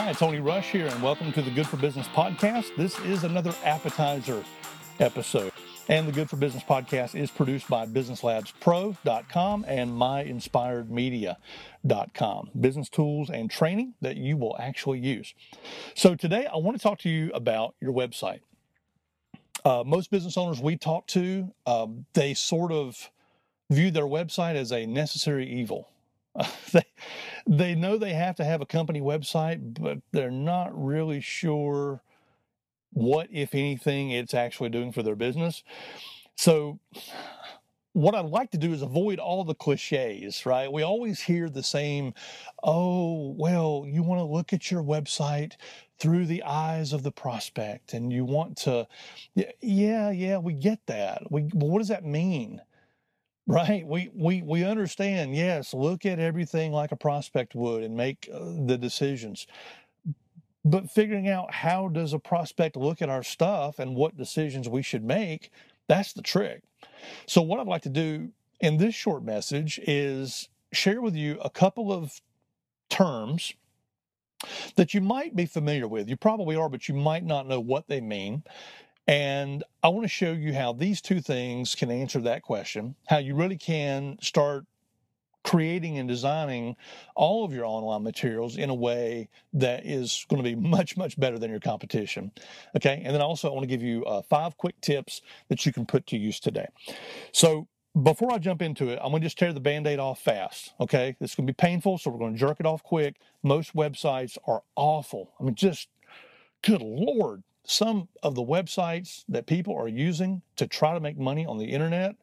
Hi, Tony Rush here, and welcome to the Good for Business podcast. This is another appetizer episode. And the Good for Business podcast is produced by businesslabspro.com and myinspiredmedia.com. Business tools and training that you will actually use. So today I want to talk to you about your website. Uh, most business owners we talk to, um, they sort of view their website as a necessary evil. they they know they have to have a company website, but they're not really sure what, if anything, it's actually doing for their business. So, what I'd like to do is avoid all the cliches, right? We always hear the same, oh, well, you want to look at your website through the eyes of the prospect and you want to, yeah, yeah, we get that. We, but what does that mean? Right. We, we, we understand, yes, look at everything like a prospect would and make uh, the decisions. But figuring out how does a prospect look at our stuff and what decisions we should make, that's the trick. So, what I'd like to do in this short message is share with you a couple of terms that you might be familiar with. You probably are, but you might not know what they mean. And I want to show you how these two things can answer that question, how you really can start creating and designing all of your online materials in a way that is going to be much, much better than your competition. Okay. And then also, I want to give you uh, five quick tips that you can put to use today. So, before I jump into it, I'm going to just tear the band aid off fast. Okay. It's going to be painful, so we're going to jerk it off quick. Most websites are awful. I mean, just good Lord some of the websites that people are using to try to make money on the internet,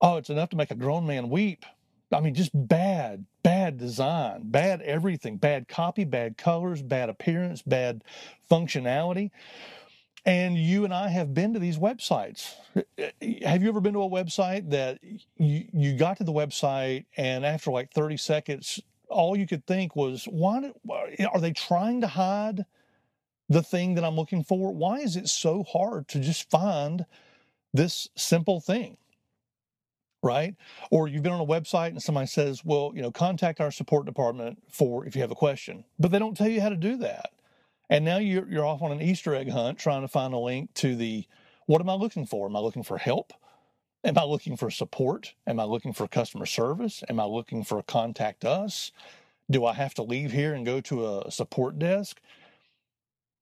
oh, it's enough to make a grown man weep. I mean, just bad, bad design, bad everything, bad copy, bad colors, bad appearance, bad functionality. And you and I have been to these websites. Have you ever been to a website that you, you got to the website and after like 30 seconds, all you could think was, why are they trying to hide the thing that I'm looking for? Why is it so hard to just find this simple thing? Right? Or you've been on a website and somebody says, well, you know, contact our support department for if you have a question, but they don't tell you how to do that. And now you're, you're off on an Easter egg hunt trying to find a link to the what am I looking for? Am I looking for help? Am I looking for support? Am I looking for customer service? Am I looking for contact us? Do I have to leave here and go to a support desk?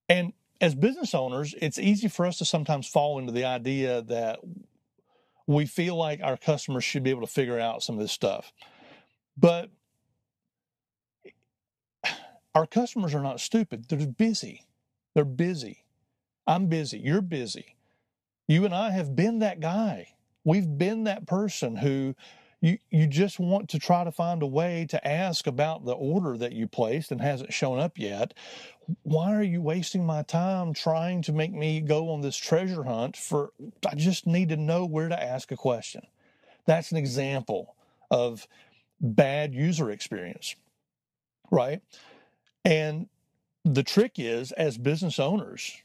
And as business owners, it's easy for us to sometimes fall into the idea that we feel like our customers should be able to figure out some of this stuff. But our customers are not stupid, they're busy. They're busy. I'm busy. You're busy. You and I have been that guy. We've been that person who you you just want to try to find a way to ask about the order that you placed and hasn't shown up yet. Why are you wasting my time trying to make me go on this treasure hunt for i just need to know where to ask a question? That's an example of bad user experience right? And the trick is as business owners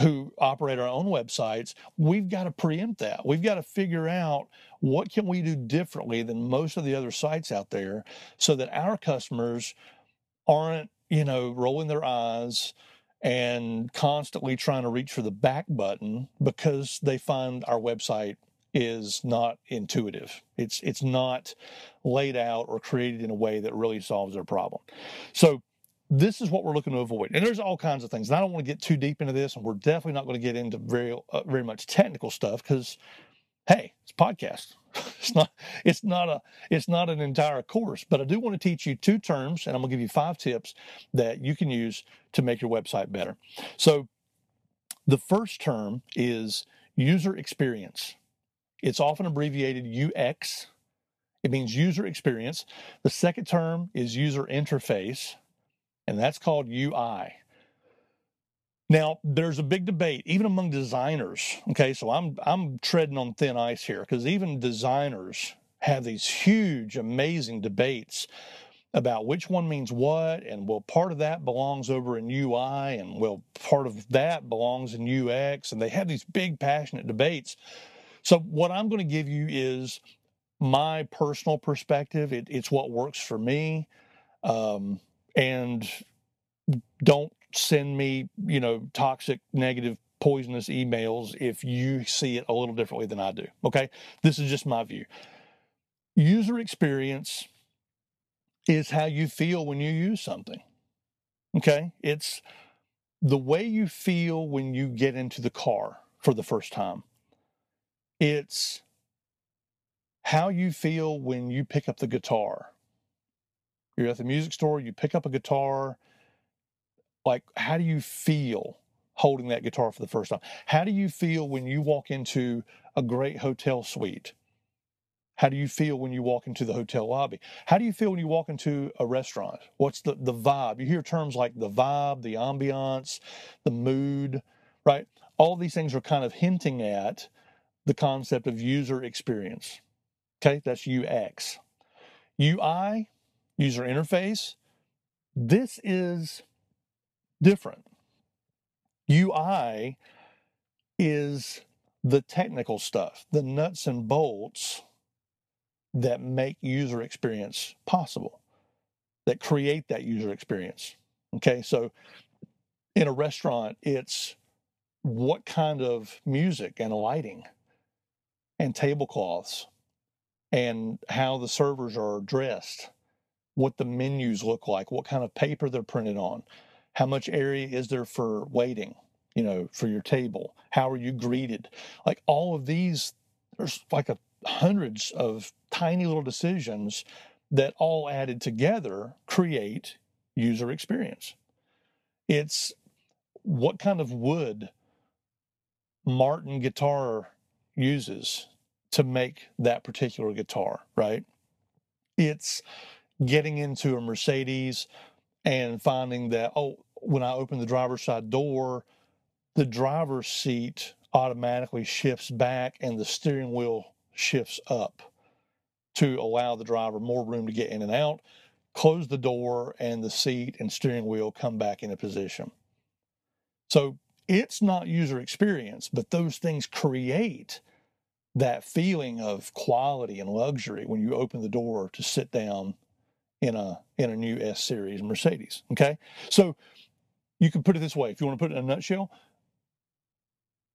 who operate our own websites, we've got to preempt that. We've got to figure out what can we do differently than most of the other sites out there so that our customers aren't, you know, rolling their eyes and constantly trying to reach for the back button because they find our website is not intuitive. It's it's not laid out or created in a way that really solves their problem. So this is what we're looking to avoid. And there's all kinds of things. And I don't want to get too deep into this, and we're definitely not going to get into very uh, very much technical stuff because, hey, it's podcast. It's not it's not a it's not an entire course. But I do want to teach you two terms, and I'm going to give you five tips that you can use to make your website better. So, the first term is user experience. It's often abbreviated UX. It means user experience. The second term is user interface and that's called UI. Now, there's a big debate, even among designers. Okay, so I'm I'm treading on thin ice here because even designers have these huge, amazing debates about which one means what, and well, part of that belongs over in UI, and well, part of that belongs in UX, and they have these big, passionate debates. So, what I'm going to give you is my personal perspective. It, it's what works for me. Um, and don't send me, you know, toxic, negative, poisonous emails if you see it a little differently than I do. Okay. This is just my view. User experience is how you feel when you use something. Okay. It's the way you feel when you get into the car for the first time. It's how you feel when you pick up the guitar. You're at the music store, you pick up a guitar. Like, how do you feel holding that guitar for the first time? How do you feel when you walk into a great hotel suite? How do you feel when you walk into the hotel lobby? How do you feel when you walk into a restaurant? What's the, the vibe? You hear terms like the vibe, the ambiance, the mood, right? All these things are kind of hinting at the concept of user experience. Okay, that's UX. UI, user interface, this is different. UI is the technical stuff, the nuts and bolts that make user experience possible, that create that user experience. Okay, so in a restaurant, it's what kind of music and lighting and tablecloths and how the servers are dressed, what the menus look like, what kind of paper they're printed on, how much area is there for waiting, you know, for your table, how are you greeted? Like all of these, there's like a hundreds of tiny little decisions that all added together create user experience. It's what kind of wood Martin guitar uses to make that particular guitar, right? It's getting into a Mercedes and finding that, oh, when I open the driver's side door, the driver's seat automatically shifts back and the steering wheel shifts up to allow the driver more room to get in and out. Close the door, and the seat and steering wheel come back into position. So it's not user experience, but those things create that feeling of quality and luxury when you open the door to sit down in a in a new S series Mercedes. Okay, so you can put it this way: if you want to put it in a nutshell,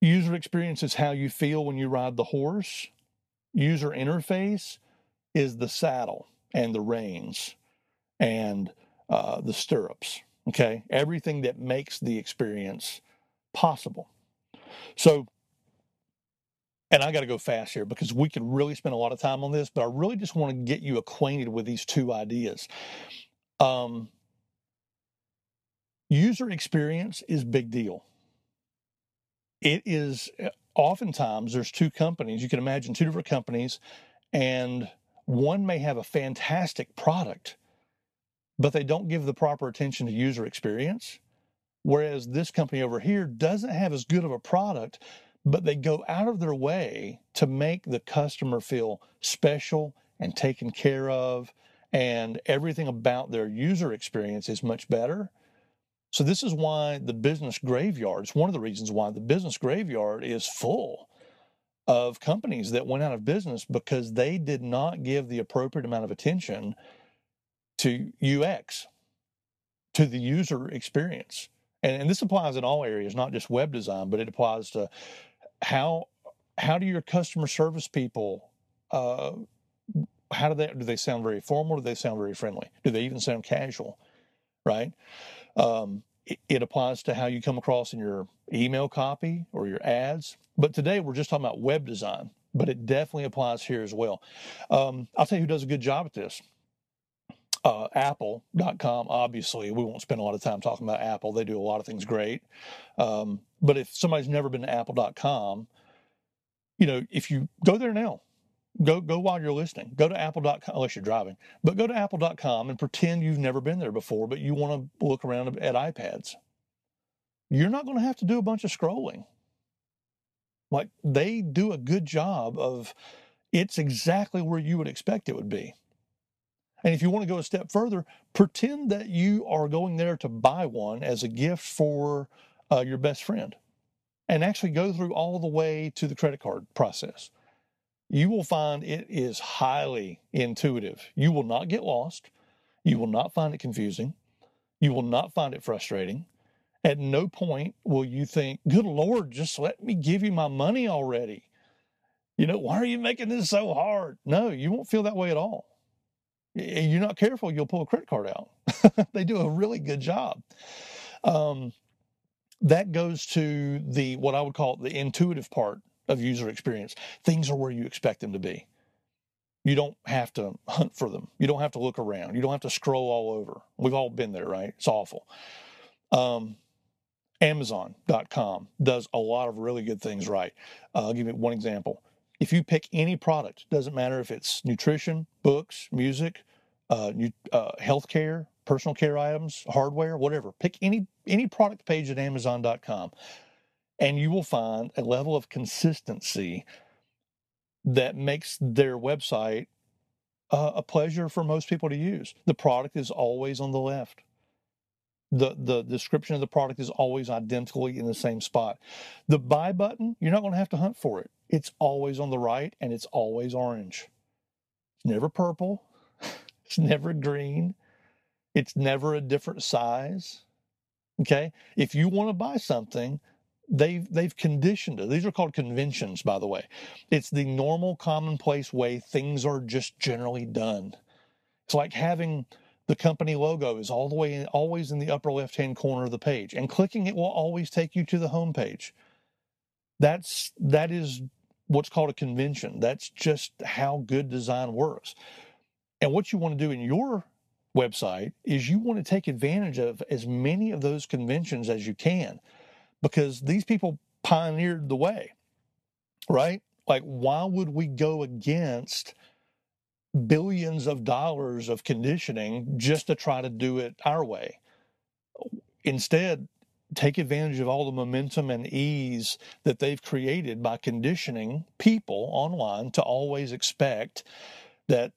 user experience is how you feel when you ride the horse. User interface is the saddle and the reins and uh, the stirrups. Okay, everything that makes the experience possible. So and I got to go fast here because we could really spend a lot of time on this, but I really just want to get you acquainted with these two ideas. Um, user experience is big deal. It is eh, oftentimes there's two companies. You can imagine two different companies, and one may have a fantastic product, but they don't give the proper attention to user experience. Whereas this company over here doesn't have as good of a product, but they go out of their way to make the customer feel special and taken care of and everything about their user experience is much better so this is why the business graveyard is one of the reasons why the business graveyard is full of companies that went out of business because they did not give the appropriate amount of attention to UX, to the user experience. And, and, this applies in all areas, not just web design, but it applies to how how do your customer service people uh, how do they do they sound very formal? Do they sound very friendly? Do they even sound casual? Right? Um, it, applies to how you come across in your email copy or your ads. But today we're just talking about web design but it definitely applies here as well. Um, i'll tell you who does a good job at this uh, apple.com obviously we won't spend a lot of time talking about apple. They do a lot of things great. Um, but if somebody's never been to apple.com you know if you go there now go go while you're listening. Go to apple.com unless you're driving but go to apple.com and pretend you've never been there before but you want to look around at ipads. You're not going to have to do a bunch of scrolling. Like they do a good job of it's exactly where you would expect it would be and if you want to go a step further, pretend that you are going there to buy one as a gift for uh, your best friend and actually go through all the way to the credit card process. You will find it is highly intuitive. You will not get lost. You will not find it confusing. You will not find it frustrating. At no point will you think, good Lord, just let me give you my money already. You know, why are you making this so hard? No, you won't feel that way at all. You're not careful, you'll pull a credit card out. they do a really good job. Um, that goes to the what I would call the intuitive part of user experience. Things are where you expect them to be. You don't have to hunt for them. You don't have to look around. You don't have to scroll all over. We've all been there, right? It's awful. Um, Amazon.com does a lot of really good things right. Uh, I'll give you one example. If you pick any product, doesn't matter if it's nutrition, books, music, uh, new, uh, healthcare, personal care items, hardware, whatever. Pick any any product page at Amazon.com, and you will find a level of consistency that makes their website uh, a pleasure for most people to use. The product is always on the left. The, the description of the product is always identically in the same spot. The buy button, you're not going to have to hunt for it. It's always on the right and it's always orange. It's never purple. It's never green. It's never a different size. Okay. If you want to buy something, they've they've conditioned it. These are called conventions, by the way. It's the normal, commonplace way things are just generally done. It's like having the company logo is all the way in, always in the upper left hand corner of the page, and clicking it will always take you to the home page. That's that is what's called a convention. That's just how good design works. And what you want to do in your website is you want to take advantage of as many of those conventions as you can because these people pioneered the way, right? Like, why would we go against billions of dollars of conditioning just to try to do it our way? Instead, take advantage of all the momentum and ease that they've created by conditioning people online to always expect that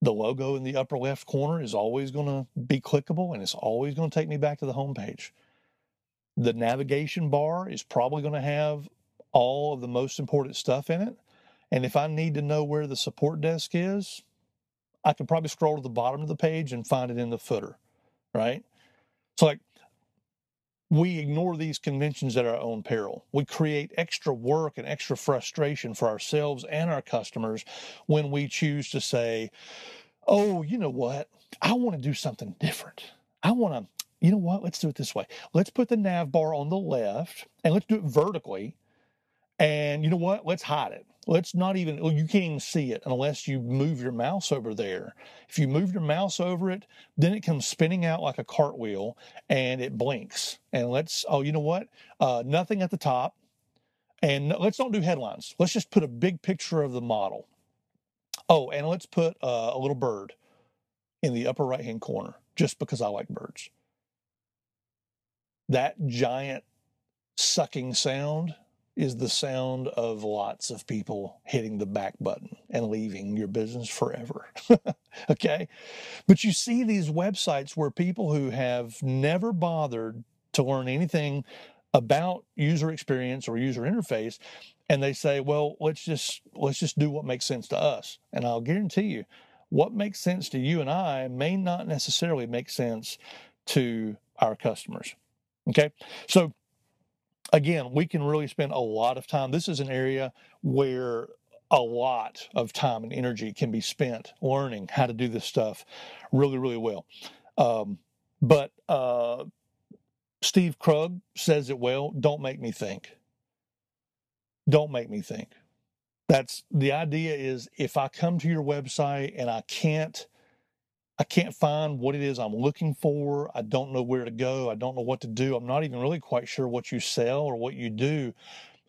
the logo in the upper left corner is always going to be clickable and it's always going to take me back to the home page. The navigation bar is probably going to have all of the most important stuff in it. And if I need to know where the support desk is, I can probably scroll to the bottom of the page and find it in the footer, right? So, like, we ignore these conventions at our own peril. We create extra work and extra frustration for ourselves and our customers when we choose to say, oh, you know what? I want to do something different. I want to, you know what? Let's do it this way. Let's put the nav bar on the left and let's do it vertically. And you know what? Let's hide it. Let's not even, you can't even see it unless you move your mouse over there. If you move your mouse over it, then it comes spinning out like a cartwheel and it blinks. And let's, oh, you know what? Uh, nothing at the top. And let's don't do headlines. Let's just put a big picture of the model. Oh, and let's put uh, a little bird in the upper right hand corner just because I like birds. That giant sucking sound is the sound of lots of people hitting the back button and leaving your business forever. okay? But you see these websites where people who have never bothered to learn anything about user experience or user interface and they say, "Well, let's just let's just do what makes sense to us." And I'll guarantee you what makes sense to you and I may not necessarily make sense to our customers. Okay? So again, we can really spend a lot of time. This is an area where a lot of time and energy can be spent learning how to do this stuff really, really well. Um, but uh, Steve Krug says it well don't make me think. Don't make me think. That's the idea is if I come to your website and I can't I can't find what it is I'm looking for. I don't know where to go. I don't know what to do. I'm not even really quite sure what you sell or what you do.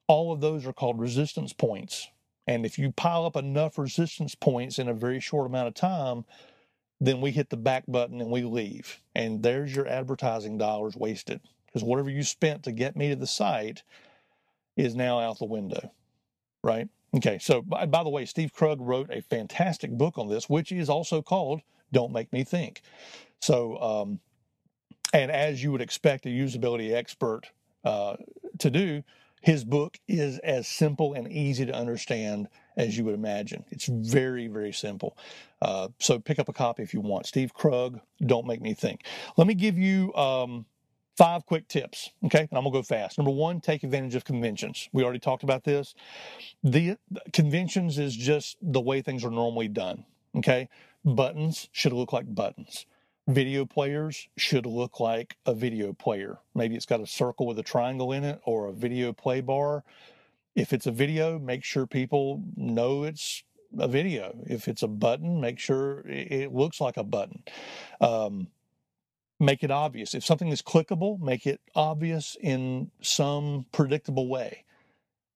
All of those are called resistance points. And if you pile up enough resistance points in a very short amount of time, then we hit the back button and we leave. And there's your advertising dollars wasted. Because whatever you spent to get me to the site is now out the window, right? Okay, so by, by the way, Steve Krug wrote a fantastic book on this, which is also called don't make me think. So, um, and as you would expect a usability expert uh, to do, his book is as simple and easy to understand as you would imagine. It's very, very simple. Uh, so pick up a copy if you want. Steve Krug, Don't Make Me Think. Let me give you um, five quick tips, okay? And I'm gonna go fast. Number one, take advantage of conventions. We already talked about this. The conventions is just the way things are normally done, okay? Buttons should look like buttons video players should look like a video player. Maybe it's got a circle with a triangle in it or a video play bar. If it's a video, make sure people know it's a video. If it's a button, make sure it looks like a button. Um, make it obvious. If something is clickable, make it obvious in some predictable way.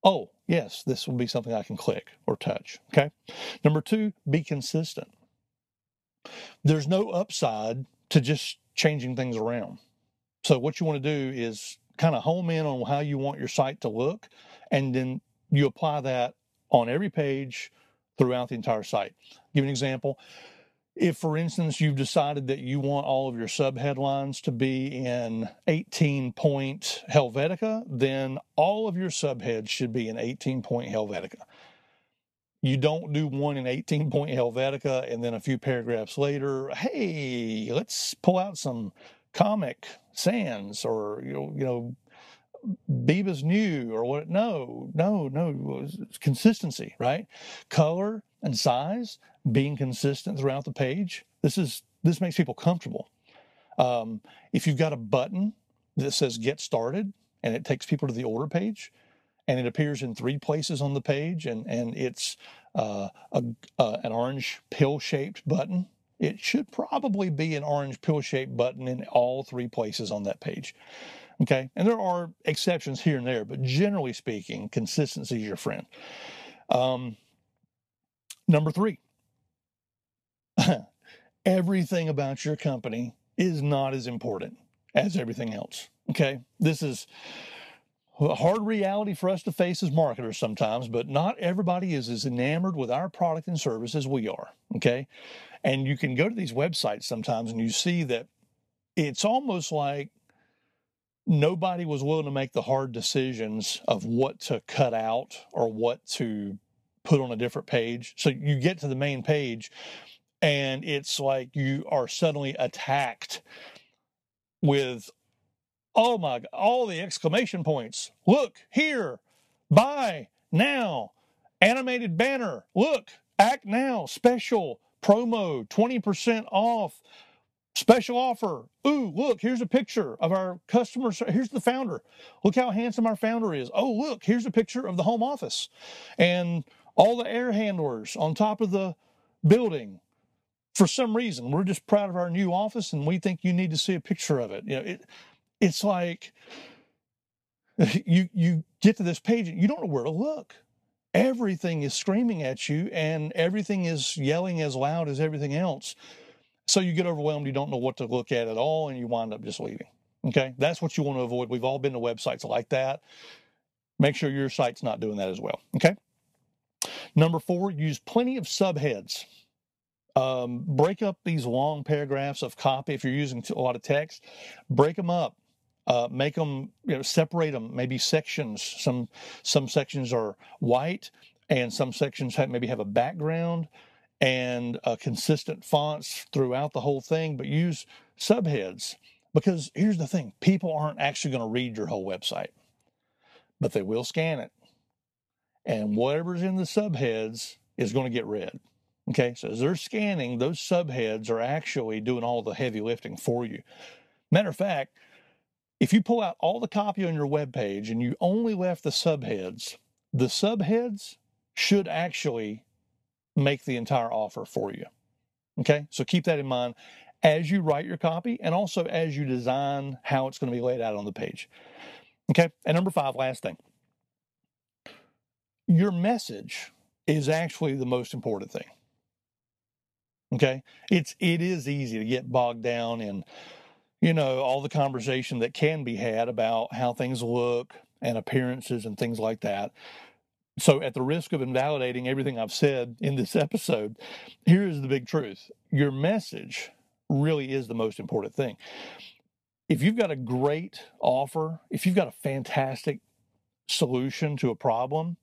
Oh, yes, this will be something I can click or touch. Okay. Number two, be consistent there's no upside to just changing things around. So what you want to do is kind of home in on how you want your site to look, and then you apply that on every page throughout the entire site. I'll give an example. If, for instance, you've decided that you want all of your sub headlines to be in 18 point Helvetica, then all of your subheads should be in 18 point Helvetica you don't do one in 18 point Helvetica and then a few paragraphs later, hey, let's pull out some Comic Sans or you know, you know Bebas Neue or what? No, no, no. It's consistency, right? Color and size being consistent throughout the page. This is this makes people comfortable. Um, if you've got a button that says "Get Started" and it takes people to the order page, and it appears in three places on the page, and and it's uh, a, uh, an orange pill-shaped button. It should probably be an orange pill-shaped button in all three places on that page. Okay, and there are exceptions here and there, but generally speaking, consistency is your friend. Um, number three, everything about your company is not as important as everything else. Okay, this is hard reality for us to face as marketers sometimes, but not everybody is as enamored with our product and service as we are. Okay. And you can go to these websites sometimes and you see that it's almost like nobody was willing to make the hard decisions of what to cut out or what to put on a different page. So you get to the main page and it's like you are suddenly attacked with Oh my, all the exclamation points. Look here, buy now, animated banner. Look, act now, special, promo, 20% off, special offer. Ooh, look, here's a picture of our customer. Here's the founder. Look how handsome our founder is. Oh, look, here's a picture of the home office and all the air handlers on top of the building. For some reason, we're just proud of our new office and we think you need to see a picture of it. You know, it, it's like you you get to this page and you don't know where to look. Everything is screaming at you and everything is yelling as loud as everything else. So you get overwhelmed, you don't know what to look at at all, and you wind up just leaving. Okay, that's what you want to avoid. We've all been to websites like that. Make sure your site's not doing that as well. Okay. Number four, use plenty of subheads. Um, break up these long paragraphs of copy if you're using a lot of text. Break them up uh, make them you know separate them maybe sections. Some some sections are white and some sections have, maybe have a background and uh, consistent fonts throughout the whole thing but use subheads. Because here's the thing people aren't actually going to read your whole website but they will scan it. And whatever's in the subheads is going to get read okay? So as they're scanning those subheads are actually doing all the heavy lifting for you. Matter of fact if you pull out all the copy on your web page and you only left the subheads, the subheads should actually make the entire offer for you. Okay, so keep that in mind as you write your copy and also as you design how it's going to be laid out on the page. Okay, and number five, last thing your message is actually the most important thing. Okay, it's it is easy to get bogged down in you know, all the conversation that can be had about how things look and appearances and things like that. So, at the risk of invalidating everything I've said in this episode, here is the big truth your message really is the most important thing. If you've got a great offer, if you've got a fantastic solution to a problem,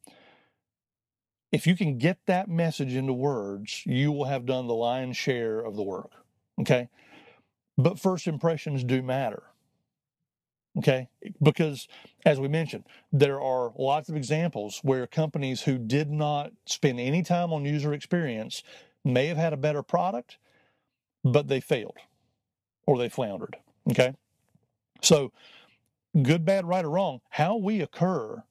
if you can get that message into words, you will have done the lion's share of the work. Okay. But first impressions do matter. Okay. Because as we mentioned, there are lots of examples where companies who did not spend any time on user experience may have had a better product, but they failed or they floundered. Okay. So, good, bad, right, or wrong, how we occur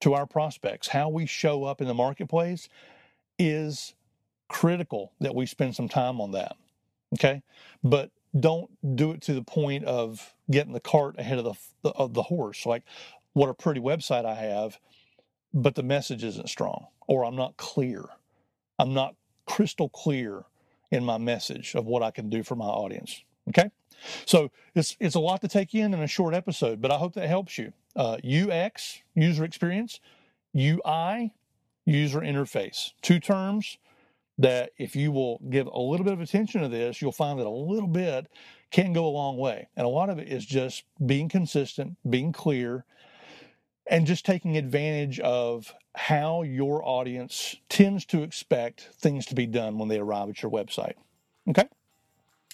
to our prospects, how we show up in the marketplace is critical that we spend some time on that. Okay. But don't do it to the point of getting the cart ahead of the of the horse. Like, what a pretty website I have, but the message isn't strong, or I'm not clear. I'm not crystal clear in my message of what I can do for my audience. Okay, so it's it's a lot to take in in a short episode, but I hope that helps you. Uh, UX, user experience, UI, user interface, two terms that if you will give a little bit of attention to this, you'll find that a little bit can go a long way. And a lot of it is just being consistent, being clear, and just taking advantage of how your audience tends to expect things to be done when they arrive at your website. Okay?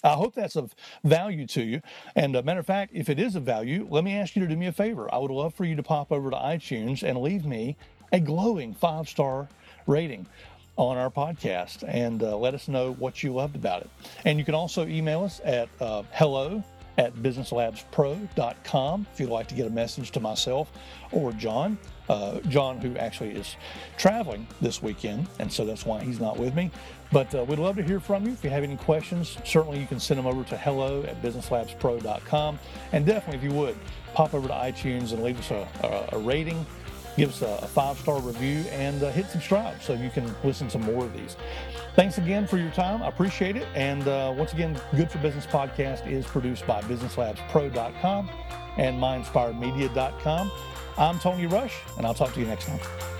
I hope that's of value to you. And a matter of fact, if it is of value, let me ask you to do me a favor. I would love for you to pop over to iTunes and leave me a glowing five star rating on our podcast and uh, let us know what you loved about it. And you can also email us at uh, hello at businesslabspro.com if you'd like to get a message to myself or John. Uh, John, who actually is traveling this weekend, and so that's why he's not with me. But uh, we'd love to hear from you. If you have any questions, certainly you can send them over to hello at businesslabspro.com. And definitely, if you would, pop over to iTunes and leave us a, a, a rating give us a, five star review and uh, hit subscribe so you can listen to more of these. Thanks again for your time. I appreciate it. And uh, once again, Good for Business podcast is produced by BusinessLabsPro.com and MyInspiredMedia.com. I'm Tony Rush, and I'll talk to you next time.